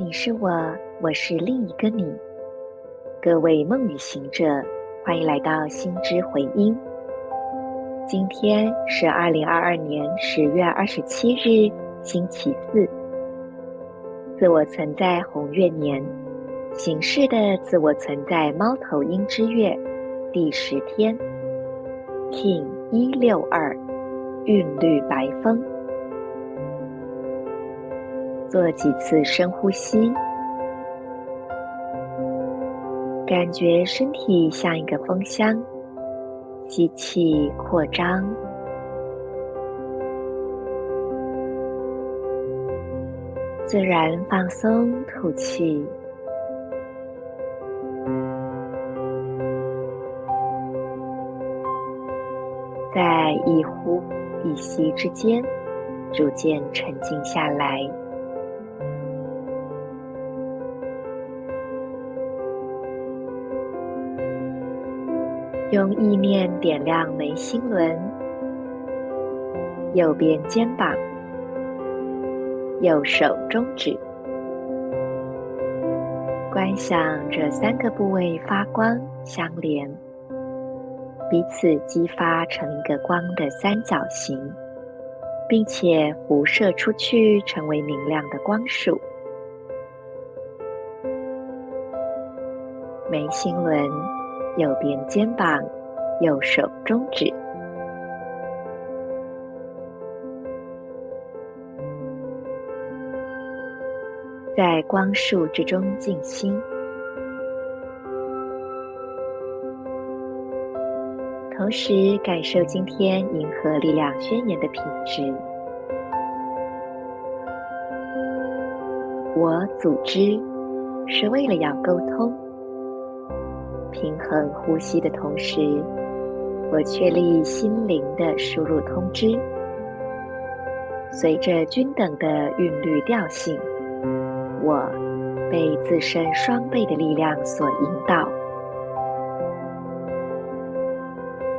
你是我，我是另一个你。各位梦语行者，欢迎来到心之回音。今天是二零二二年十月二十七日，星期四。自我存在红月年，形式的自我存在猫头鹰之月，第十天，King 一六二，韵律白风。做几次深呼吸，感觉身体像一个风箱，吸气扩张。自然放松，吐气，在一呼一吸之间，逐渐沉静下来。用意念点亮眉心轮，右边肩膀。右手中指，观想这三个部位发光相连，彼此激发成一个光的三角形，并且辐射出去，成为明亮的光束。眉心轮，右边肩膀，右手中指。在光束之中静心，同时感受今天银河力量宣言的品质。我组织是为了要沟通、平衡呼吸的同时，我确立心灵的输入通知，随着均等的韵律调性。我被自身双倍的力量所引导。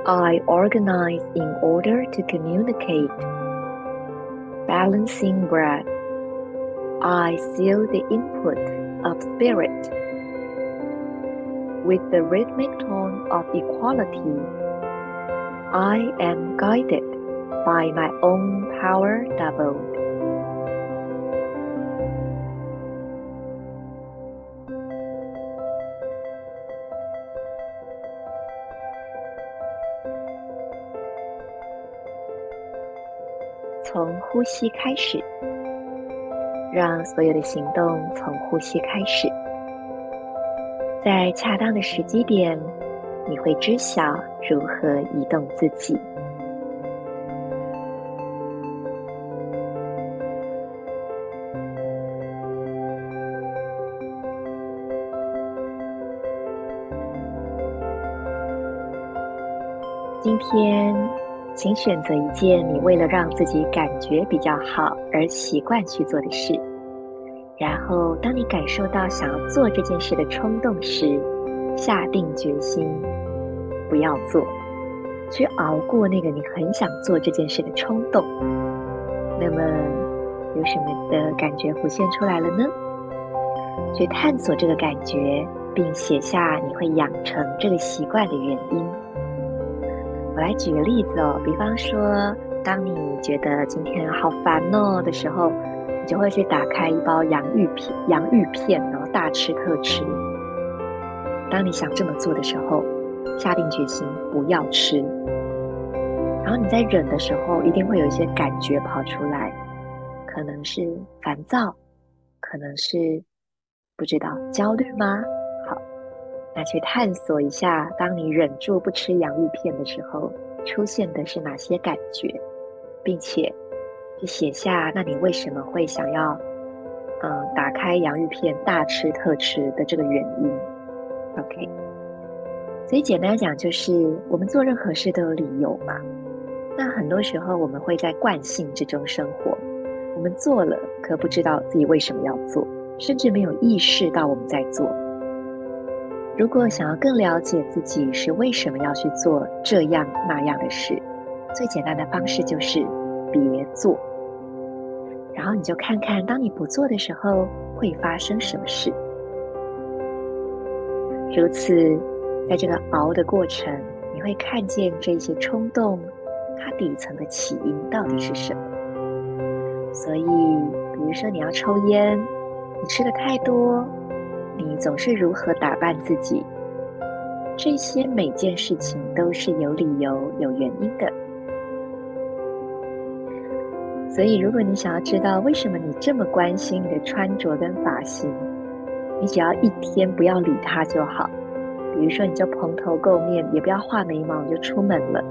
I organize in order to communicate. Balancing breath. I seal the input of spirit With the rhythmic tone of equality. I am guided by my own power doubled. 从呼吸开始，让所有的行动从呼吸开始。在恰当的时机点，你会知晓如何移动自己。今天。请选择一件你为了让自己感觉比较好而习惯去做的事，然后当你感受到想要做这件事的冲动时，下定决心不要做，去熬过那个你很想做这件事的冲动。那么有什么的感觉浮现出来了呢？去探索这个感觉，并写下你会养成这个习惯的原因。我来举个例子哦，比方说，当你觉得今天好烦哦的时候，你就会去打开一包洋芋片，洋芋片，然后大吃特吃。当你想这么做的时候，下定决心不要吃。然后你在忍的时候，一定会有一些感觉跑出来，可能是烦躁，可能是不知道焦虑吗？好那去探索一下，当你忍住不吃洋芋片的时候，出现的是哪些感觉，并且去写下，那你为什么会想要，嗯，打开洋芋片大吃特吃的这个原因？OK，所以简单讲就是，我们做任何事都有理由嘛。那很多时候我们会在惯性之中生活，我们做了，可不知道自己为什么要做，甚至没有意识到我们在做。如果想要更了解自己是为什么要去做这样那样的事，最简单的方式就是别做。然后你就看看，当你不做的时候，会发生什么事。如此，在这个熬的过程，你会看见这些冲动，它底层的起因到底是什么。所以，比如说你要抽烟，你吃的太多，你总是如何打扮自己，这些每件事情都是有理由、有原因的。所以，如果你想要知道为什么你这么关心你的穿着跟发型，你只要一天不要理它就好。比如说，你就蓬头垢面，也不要画眉毛，就出门了，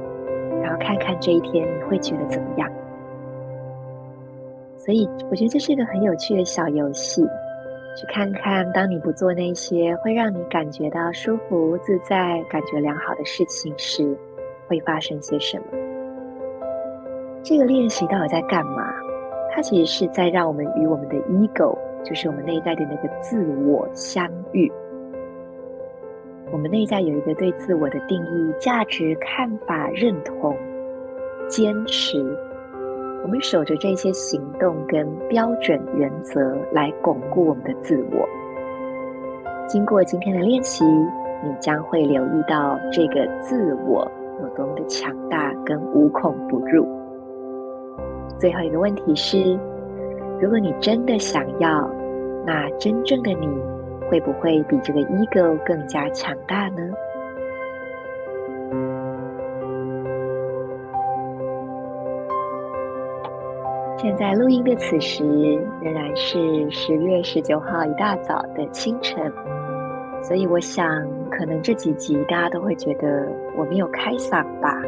然后看看这一天你会觉得怎么样。所以，我觉得这是一个很有趣的小游戏，去看看当你不做那些会让你感觉到舒服、自在、感觉良好的事情时，会发生些什么。这个练习到底在干嘛？它其实是在让我们与我们的 ego，就是我们内在的那个自我相遇。我们内在有一个对自我的定义、价值、看法、认同、坚持。我们守着这些行动跟标准原则来巩固我们的自我。经过今天的练习，你将会留意到这个自我有多么的强大跟无孔不入。最后一个问题是：如果你真的想要，那真正的你会不会比这个 ego 更加强大呢？现在录音的此时仍然是十月十九号一大早的清晨，所以我想，可能这几集大家都会觉得我没有开嗓吧。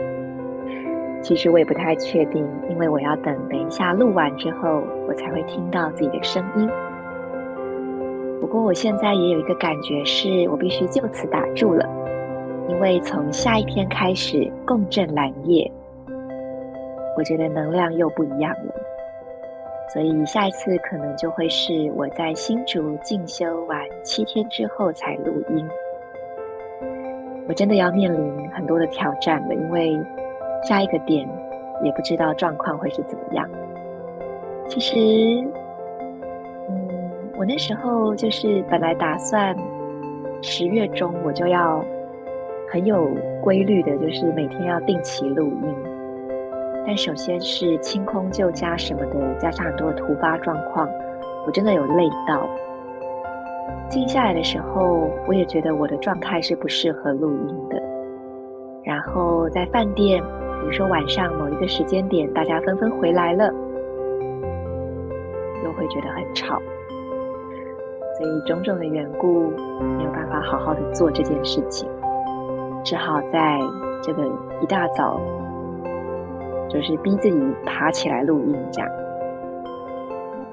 其实我也不太确定，因为我要等等一下录完之后，我才会听到自己的声音。不过我现在也有一个感觉，是我必须就此打住了，因为从下一天开始共振蓝夜，我觉得能量又不一样了。所以下一次可能就会是我在新竹进修完七天之后才录音。我真的要面临很多的挑战了，因为。下一个点，也不知道状况会是怎么样。其实，嗯，我那时候就是本来打算十月中我就要很有规律的，就是每天要定期录音。但首先是清空旧家什么的，加上很多突发状况，我真的有累到。静下来的时候，我也觉得我的状态是不适合录音的。然后在饭店。比如说晚上某一个时间点，大家纷纷回来了，又会觉得很吵，所以种种的缘故，没有办法好好的做这件事情，只好在这个一大早，就是逼自己爬起来录音这样。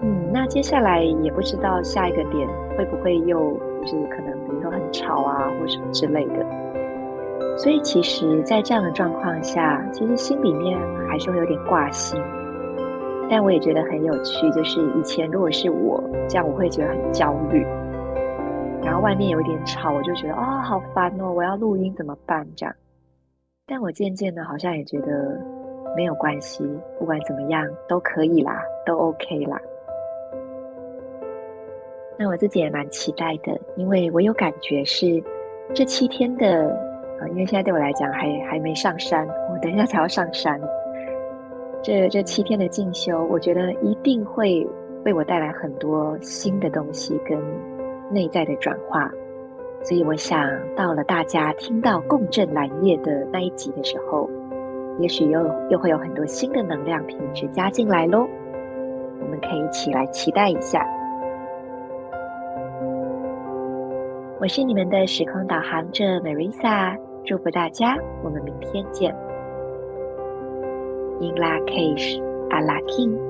嗯，那接下来也不知道下一个点会不会又就是可能比如说很吵啊，或什么之类的。所以，其实，在这样的状况下，其实心里面还是会有点挂心。但我也觉得很有趣，就是以前如果是我这样，我会觉得很焦虑。然后外面有一点吵，我就觉得啊、哦，好烦哦，我要录音怎么办？这样。但我渐渐的，好像也觉得没有关系，不管怎么样都可以啦，都 OK 啦。那我自己也蛮期待的，因为我有感觉是这七天的。啊，因为现在对我来讲还还没上山，我等一下才要上山。这这七天的进修，我觉得一定会为我带来很多新的东西跟内在的转化。所以我想到了大家听到共振蓝夜的那一集的时候，也许又又会有很多新的能量品质加进来喽。我们可以一起来期待一下。我是你们的时空导航者 Marisa。祝福大家，我们明天见。In lak'ech ala k'in